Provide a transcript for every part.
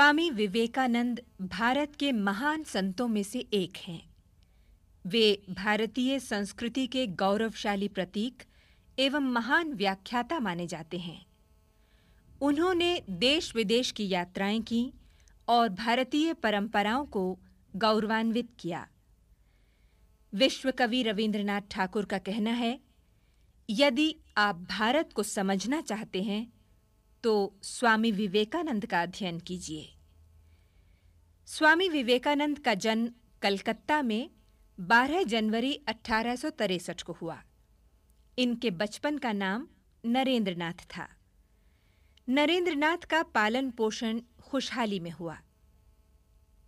स्वामी विवेकानंद भारत के महान संतों में से एक हैं। वे भारतीय संस्कृति के गौरवशाली प्रतीक एवं महान व्याख्याता माने जाते हैं। उन्होंने देश विदेश की यात्राएँ की और भारतीय परंपराओं को गौरवान्वित किया। विश्व कवि रविंद्रनाथ ठाकुर का कहना है, यदि आप भारत को समझना चाहते हैं तो स्वामी विवेकानंद का अध्ययन कीजिए। स्वामी विवेकानंद का जन्म कलकत्ता में 12 जनवरी अठारह को हुआ। इनके बचपन का नाम नरेंद्रनाथ था। नरेंद्रनाथ का पालन पोषण खुशहाली में हुआ।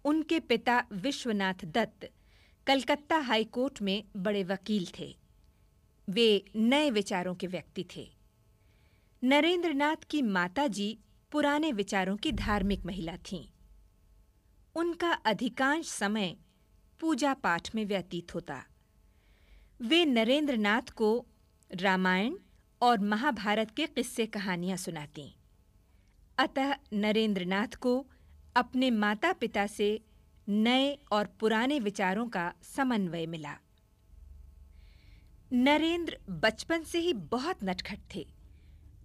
उनके पिता विश्वनाथ दत्त कलकत्ता हाई कोर्ट में बड़े वकील थे। वे नए विचारों के व्यक्ति थे। नरेंद्रनाथ की माताजी पुराने विचारों की धार्मिक महिला थीं। उनका अधिकांश समय पूजा पाठ में व्यतीत होता। वे नरेंद्रनाथ को रामायण और महाभारत के किस्से कहानियाँ सुनाती। अतः नरेंद्रनाथ को अपने माता-पिता से नए और पुराने विचारों का समन्वय मिला। नरेंद्र बचपन से ही बहुत नटखट थे।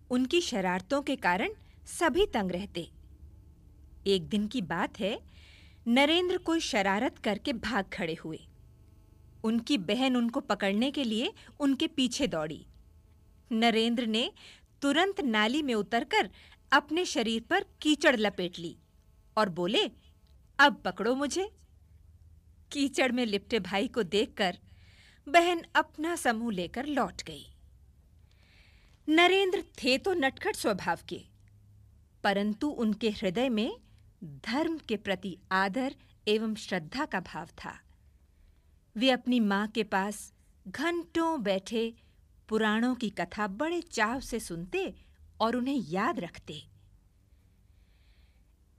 उनकी शरारतों के कारण सभी तंग रहते। एक दिन की बात है, नरेंद्र कोई शरारत करके भाग खड़े हुए। उनकी बहन उनको पकड़ने के लिए उनके पीछे दौड़ी। नरेंद्र ने तुरंत नाली में उतरकर अपने शरीर पर कीचड़ लपेट ली और बोले, अब पकड़ो मुझे। कीचड़ में लिपटे भाई को देखकर बहन अपना समूह लेकर लौट गई। नरेंद्र थे तो नटखट स्वभाव के, परंतु उनके हृदय में धर्म के प्रति आदर एवं श्रद्धा का भाव था। वे अपनी माँ के पास घंटों बैठे पुराणों की कथा बड़े चाव से सुनते और उन्हें याद रखते।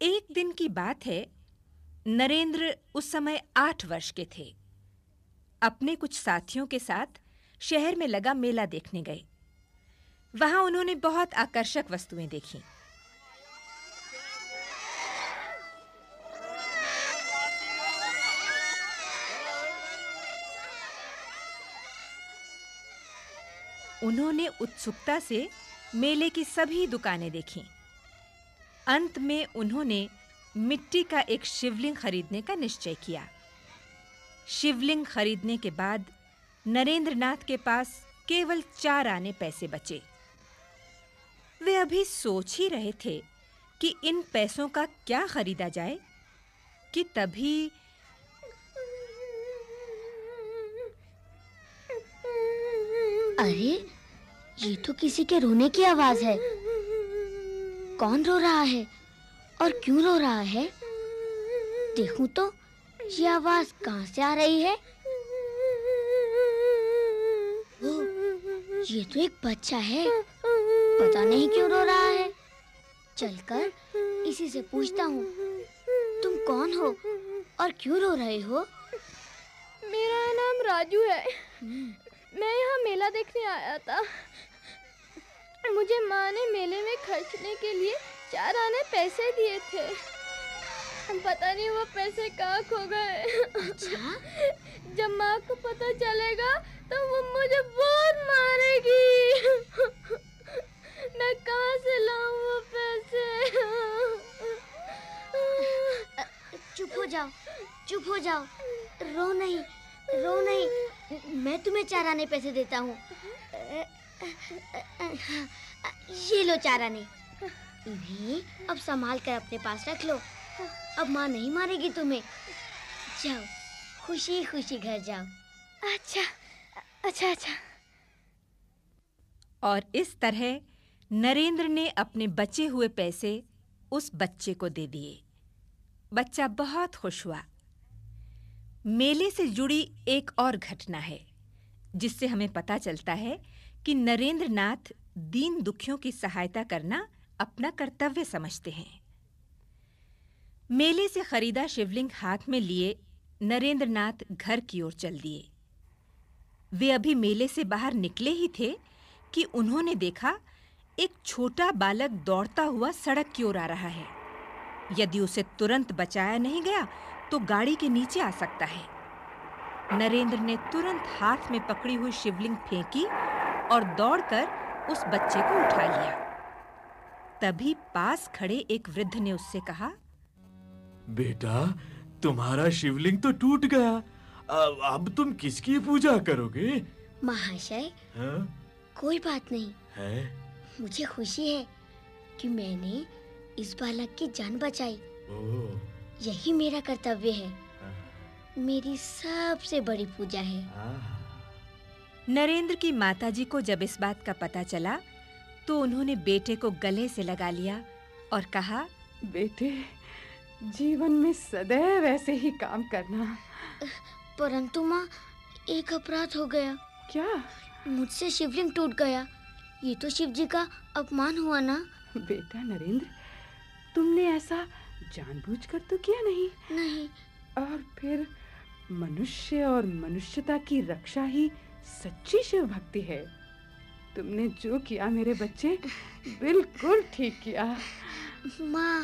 एक दिन की बात है, नरेंद्र उस समय आठ वर्ष के थे। अपने कुछ साथियों के साथ शहर में लगा मेला देखने गए। वहाँ उन्होंने बहुत आकर्षक वस्तुएँ देखी। उन्होंने उत्सुकता से मेले की सभी दुकानें देखी। अंत में उन्होंने मिट्टी का एक शिवलिंग खरीदने का निश्चय किया। शिवलिंग खरीदने के बाद नरेंद्रनाथ के पास केवल चार आने पैसे बचे। वे अभी सोच ही रहे थे कि इन पैसों का क्या खरीदा जाए कि तभी अरे ये तो किसी के रोने की आवाज़ है। कौन रो रहा है और क्यों रो रहा है? देखूँ तो ये आवाज़ कहाँ से आ रही है? ओ, ये तो एक बच्चा है। पता नहीं क्यों रो रहा है। चलकर इसी से पूछता हूँ तुम कौन हो और क्यों रो रहे हो? मेरा नाम राजू है। मैं यहाँ मेला देखने आया था। मुझे माँ ने मेले में खर्चने के लिए चार आने पैसे दिए थे। पता नहीं वो पैसे कहाँ खो गए। अच्छा? जब माँ को पता चलेगा तो वो मुझे जाओ रो नहीं रो नहीं। मैं तुम्हें चार आने पैसे देता हूँ। ये लो चार आने इन्हें अब संभाल कर अपने पास रख लो। अब माँ नहीं मारेगी तुम्हें। जाओ खुशी खुशी घर जाओ। अच्छा अच्छा अच्छा। और इस तरह नरेंद्र ने अपने बचे हुए पैसे उस बच्चे को दे दिए। बच्चा बहुत खुश हुआ। मेले से जुड़ी एक और घटना है, जिससे हमें पता चलता है कि नरेंद्र नाथ दीन दुखियों की सहायता करना अपना कर्तव्य समझते हैं। मेले से खरीदा शिवलिंग हाथ में लिए नरेंद्र नाथ घर की ओर चल दिए। वे अभी मेले से बाहर निकले ही थे कि उन्होंने देखा एक छोटा बालक दौड़ता हुआ सड़क की ओर आ रहा है। यदि उसे तुरंत बचाया नहीं गया तो गाड़ी के नीचे आ सकता है। नरेंद्र ने तुरंत हाथ में पकड़ी हुई शिवलिंग फेंकी और दौड़कर उस बच्चे को उठा लिया। तभी पास खड़े एक वृद्ध ने उससे कहा बेटा तुम्हारा शिवलिंग तो टूट गया। अब अब तुम किसकी पूजा करोगे? महाशय हाँ? कोई बात नहीं। है? मुझे खुशी है कि मैंने इस बालक की जान बचाई। ओ, यही मेरा कर्तव्य है। हाँ, मेरी सबसे बड़ी पूजा है। हाँ। नरेंद्र की माताजी को जब इस बात का पता चला तो उन्होंने बेटे को गले से लगा लिया और कहा बेटे जीवन में सदैव ऐसे ही काम करना। परंतु माँ एक अपराध हो गया। क्या? मुझसे शिवलिंग टूट गया। ये तो शिव जी का अपमान हुआ ना। बेटा नरेंद्र तुमने ऐसा जानबूझकर तो किया नहीं। नहीं। और फिर मनुष्य और मनुष्यता की रक्षा ही सच्ची शिव भक्ति है। तुमने जो किया मेरे बच्चे बिल्कुल ठीक किया। माँ।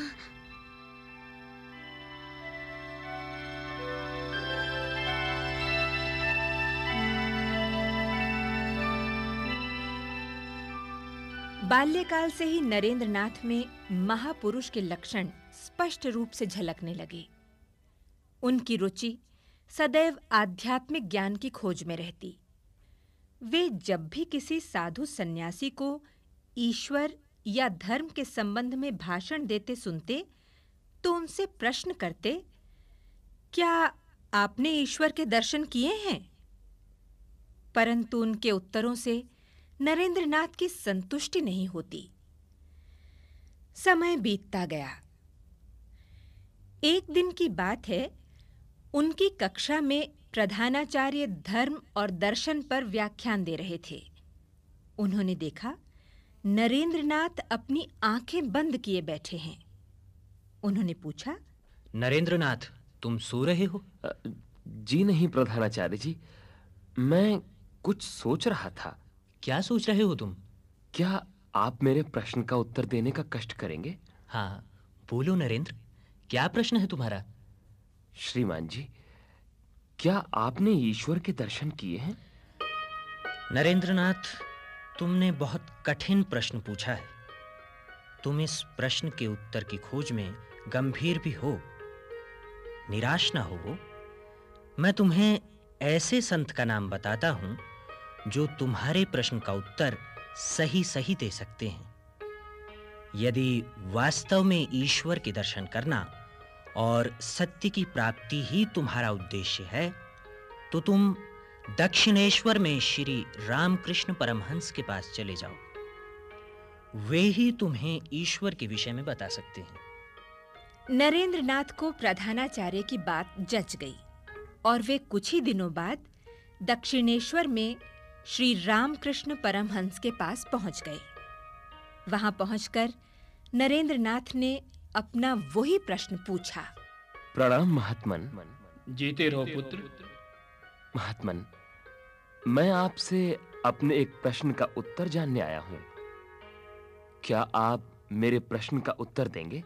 बाल्यकाल से ही नरेंद्रनाथ में महापुरुष के लक्षण स्पष्ट रूप से झलकने लगे। उनकी रुचि सदैव आध्यात्मिक ज्ञान की खोज में रहती। वे जब भी किसी साधु सन्यासी को ईश्वर या धर्म के संबंध में भाषण देते सुनते तो उनसे प्रश्न करते, क्या आपने ईश्वर के दर्शन किए हैं? परंतु उनके उत्तरों से नरेंद्रनाथ की संतुष्टि नहीं होती। समय बीतता गया। एक दिन की बात है उनकी कक्षा में प्रधानाचार्य धर्म और दर्शन पर व्याख्यान दे रहे थे। उन्होंने देखा नरेंद्रनाथ अपनी आँखें बंद किए बैठे हैं। उन्होंने पूछा नरेंद्रनाथ तुम सो रहे हो? जी नहीं प्रधानाचार्य जी। मैं कुछ सोच रहा था। क्या सोच रहे हो तुम? क्या आप मेरे प्रश्न का उत्तर देने का कष्ट करेंगे? हाँ बोलो नरेंद्र। क्या प्रश्न है तुम्हारा? श्रीमान जी क्या आपने ईश्वर के दर्शन किए हैं? नरेंद्रनाथ तुमने बहुत कठिन प्रश्न पूछा है। तुम इस प्रश्न के उत्तर की खोज में गंभीर भी हो निराश ना हो मैं तुम्हें ऐसे संत का नाम बताता हूँ जो तुम्हारे प्रश्न का उत्तर सही सही दे सकते हैं। यदि वास्तव में ईश्वर के दर्शन करना और सत्य की प्राप्ति ही तुम्हारा उद्देश्य है तो तुम दक्षिणेश्वर में श्री रामकृष्ण परमहंस के पास चले जाओ। वे ही तुम्हें ईश्वर के विषय में बता सकते हैं। नरेंद्रनाथ को प्रधानाचार्य की बात जच गई, और वे कुछ ही दिनों बाद दक्षिणेश्वर में श्री रामकृष्ण परमहंस के पास पहुँच गए। वहाँ पहुंचकर नरेंद्रनाथ ने अपना वही प्रश्न पूछा। प्रणाम महात्मन। जीते रहो पुत्र। महात्मन मैं आपसे अपने एक प्रश्न का उत्तर जानने आया हूँ। क्या आप मेरे प्रश्न का उत्तर देंगे?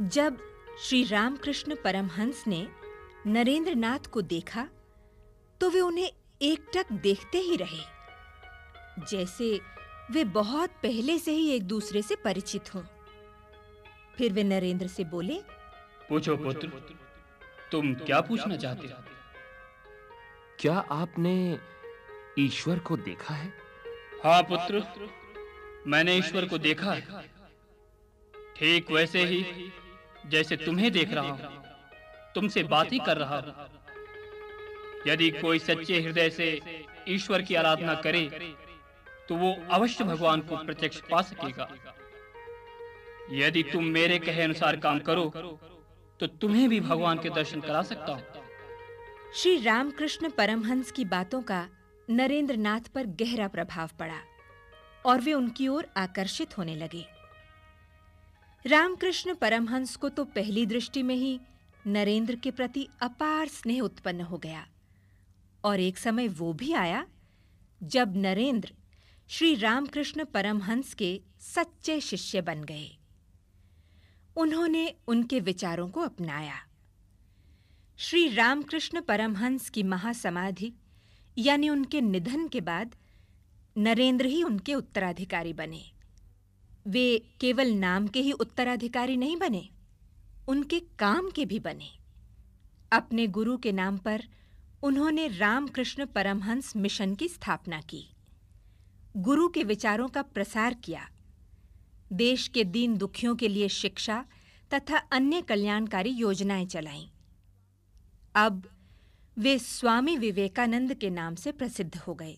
जब श्री रामकृष्ण परमहंस ने नरेंद्रनाथ को देखा तो वे उन्हें एकटक देखते ही रहे। जैसे वे बहुत पहले से ही एक दूसरे से परिचित हों। फिर वे नरेंद्र से बोले पूछो पुत्र तुम क्या पूछना चाहते हो? क्या आपने ईश्वर को देखा है? हाँ पुत्र मैंने ईश्वर को देखा है। ठीक वैसे ही जैसे तुम्हें देख रहा हूँ। तुमसे बात ही कर रहा हूँ। यदि कोई सच्चे हृदय से ईश्वर की आराधना करे तो वो अवश्य भगवान को प्रत्यक्ष पा सकेगा। यदि तुम मेरे कहे अनुसार काम करो तो तुम्हें भी भगवान के दर्शन करा सकता हूँ। श्री रामकृष्ण परमहंस की बातों का नरेंद्रनाथ पर गहरा प्रभाव पड़ा और वे उनकी ओर आकर्षित होने लगे। रामकृष्ण परमहंस को तो पहली दृष्टि में ही नरेंद्र के प्रति अपार स्नेह उत्पन्न हो गया और एक समय वो भी आया जब नरेंद्र श्री रामकृष्ण परमहंस के सच्चे शिष्य बन गए। उन्होंने उनके विचारों को अपनाया। श्री रामकृष्ण परमहंस की महासमाधि, यानी उनके निधन के बाद, नरेंद्र ही उनके उत्तराधिकारी बने। वे केवल नाम के ही उत्तराधिकारी नहीं बने, उनके काम के भी बने। अपने गुरु के नाम पर उन्होंने रामकृष्ण परमहंस मिशन की स्थापना की। गुरु के विचारों का प्रसार किया। देश के दीन दुखियों के लिए शिक्षा तथा अन्य कल्याणकारी योजनाएँ चलाईं। अब वे स्वामी विवेकानंद के नाम से प्रसिद्ध हो गए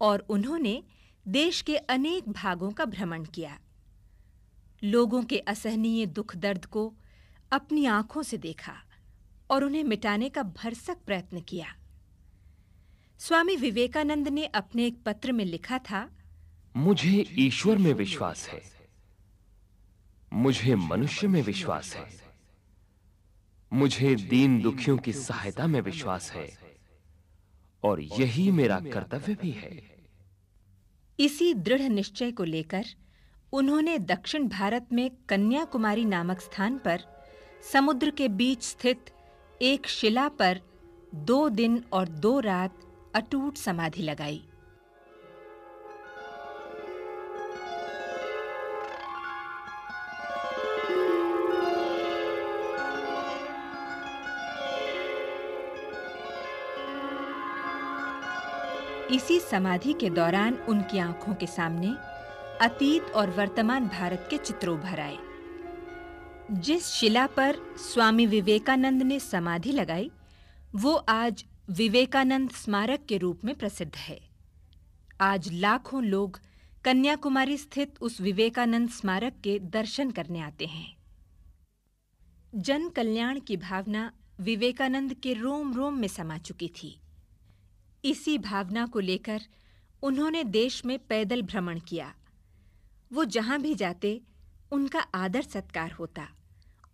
और उन्होंने देश के अनेक भागों का भ्रमण किया। लोगों के असहनीय दुख दर्द को अपनी आँखों से देखा और उन्हें मिटाने का भरसक प्रयत्न किया। स्वामी विवेकानंद ने अपने एक पत्र में लिखा था, मुझे ईश्वर में विश्वास है। मुझे मनुष्य में विश्वास है। मुझे दीन दुखियों की सहायता में विश्वास है। और यही मेरा कर्तव्य भी है। इसी दृढ़ निश्चय को लेकर उन्होंने दक्षिण भारत में कन्याकुमारी नामक स्थान पर समुद्र के बीच स्थित एक शिला पर दो दिन और दो रात अटूट समाधि लगाई। इसी समाधि के दौरान उनकी आँखों के सामने अतीत और वर्तमान भारत के चित्र उभर आए। जिस शिला पर स्वामी विवेकानंद ने समाधि लगाई, वो आज विवेकानंद स्मारक के रूप में प्रसिद्ध है। आज लाखों लोग कन्याकुमारी स्थित उस विवेकानंद स्मारक के दर्शन करने आते हैं। जन कल्याण की भावना विवेकानंद के रोम रोम में समा चुकी थी। इसी भावना को लेकर उन्होंने देश में पैदल भ्रमण किया। वो जहाँ भी जाते, उनका आदर सत्कार होता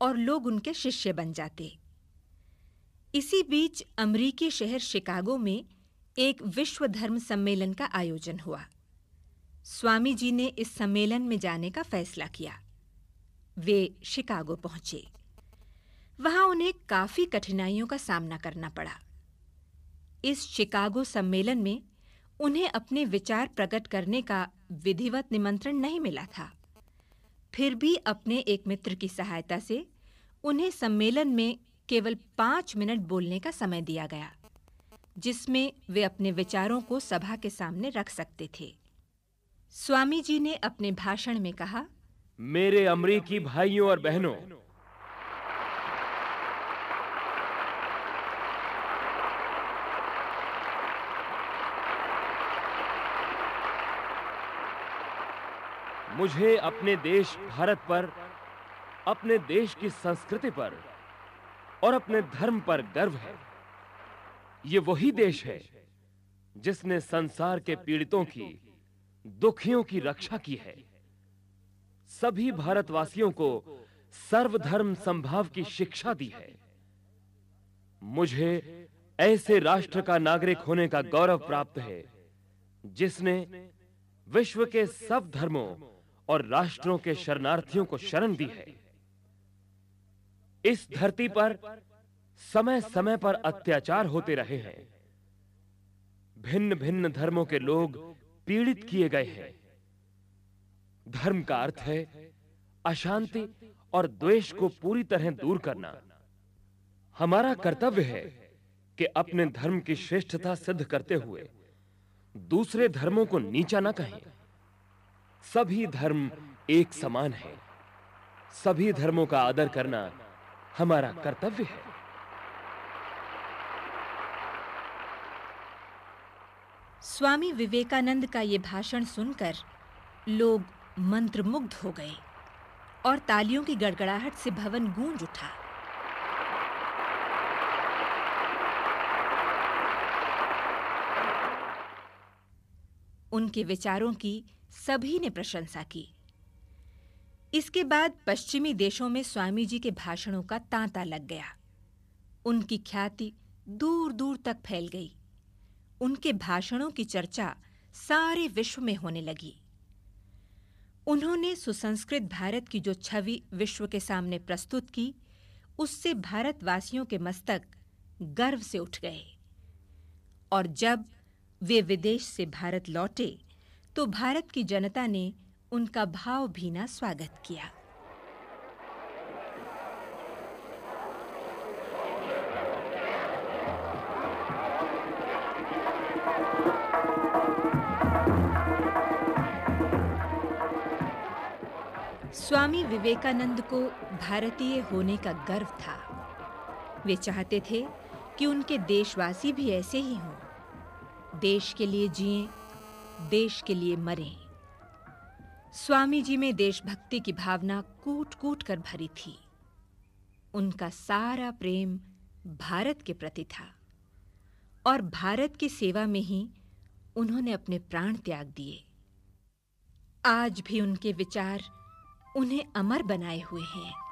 और लोग उनके शिष्य बन जाते। इसी बीच अमरीकी शहर शिकागो में एक विश्व धर्म सम्मेलन का आयोजन हुआ। स्वामी जी ने इस सम्मेलन में जाने का फैसला किया। वे शिकागो पहुँचे। वहाँ उन्हें काफ़ी कठिनाइयों का सामना करना पड़ा। इस शिकागो सम्मेलन में उन्हें अपने विचार प्रकट करने का विधिवत निमंत्रण नहीं मिला था। फिर भी अपने एक मित्र की सहायता से उन्हें सम्मेलन में केवल पाँच मिनट बोलने का समय दिया गया, जिसमें वे अपने विचारों को सभा के सामने रख सकते थे। स्वामी जी ने अपने भाषण में कहा, मेरे अमरीकी भाइयों और बहनों मुझे अपने देश भारत पर, अपने देश की संस्कृति पर और अपने धर्म पर गर्व है। ये वही देश है जिसने संसार के पीड़ितों की, दुखियों की रक्षा की है। सभी भारतवासियों को सर्वधर्म संभाव की शिक्षा दी है। मुझे ऐसे राष्ट्र का नागरिक होने का गौरव प्राप्त है जिसने विश्व के सब धर्मों और राष्ट्रों के शरणार्थियों को शरण दी है। इस धरती पर समय समय पर अत्याचार होते रहे हैं। भिन्न भिन्न धर्मों के लोग पीड़ित किए गए हैं। धर्म का अर्थ है अशांति और द्वेष को पूरी तरह दूर करना। हमारा कर्तव्य है कि अपने धर्म की श्रेष्ठता सिद्ध करते हुए दूसरे धर्मों को नीचा ना कहें। सभी धर्म एक समान है। सभी धर्मों का आदर करना हमारा कर्तव्य है। स्वामी विवेकानंद का ये भाषण सुनकर लोग मंत्रमुग्ध हो गए और तालियों की गड़गड़ाहट से भवन गूंज उठा। उनके विचारों की सभी ने प्रशंसा की। इसके बाद पश्चिमी देशों में स्वामी जी के भाषणों का तांता लग गया। उनकी ख्याति दूर दूर तक फैल गई। उनके भाषणों की चर्चा सारे विश्व में होने लगी। उन्होंने सुसंस्कृत भारत की जो छवि विश्व के सामने प्रस्तुत की, उससे भारतवासियों के मस्तक गर्व से उठ गए। और जब वे विदेश से भारत लौटे तो भारत की जनता ने उनका भावभीना स्वागत किया। स्वामी विवेकानंद को भारतीय होने का गर्व था। वे चाहते थे कि उनके देशवासी भी ऐसे ही हों। देश के लिए जिएँ, देश के लिए मरें। स्वामी जी में देशभक्ति की भावना कूट-कूट कर भरी थी। उनका सारा प्रेम भारत के प्रति था और भारत की सेवा में ही उन्होंने अपने प्राण त्याग दिए। आज भी उनके विचार उन्हें अमर बनाए हुए हैं।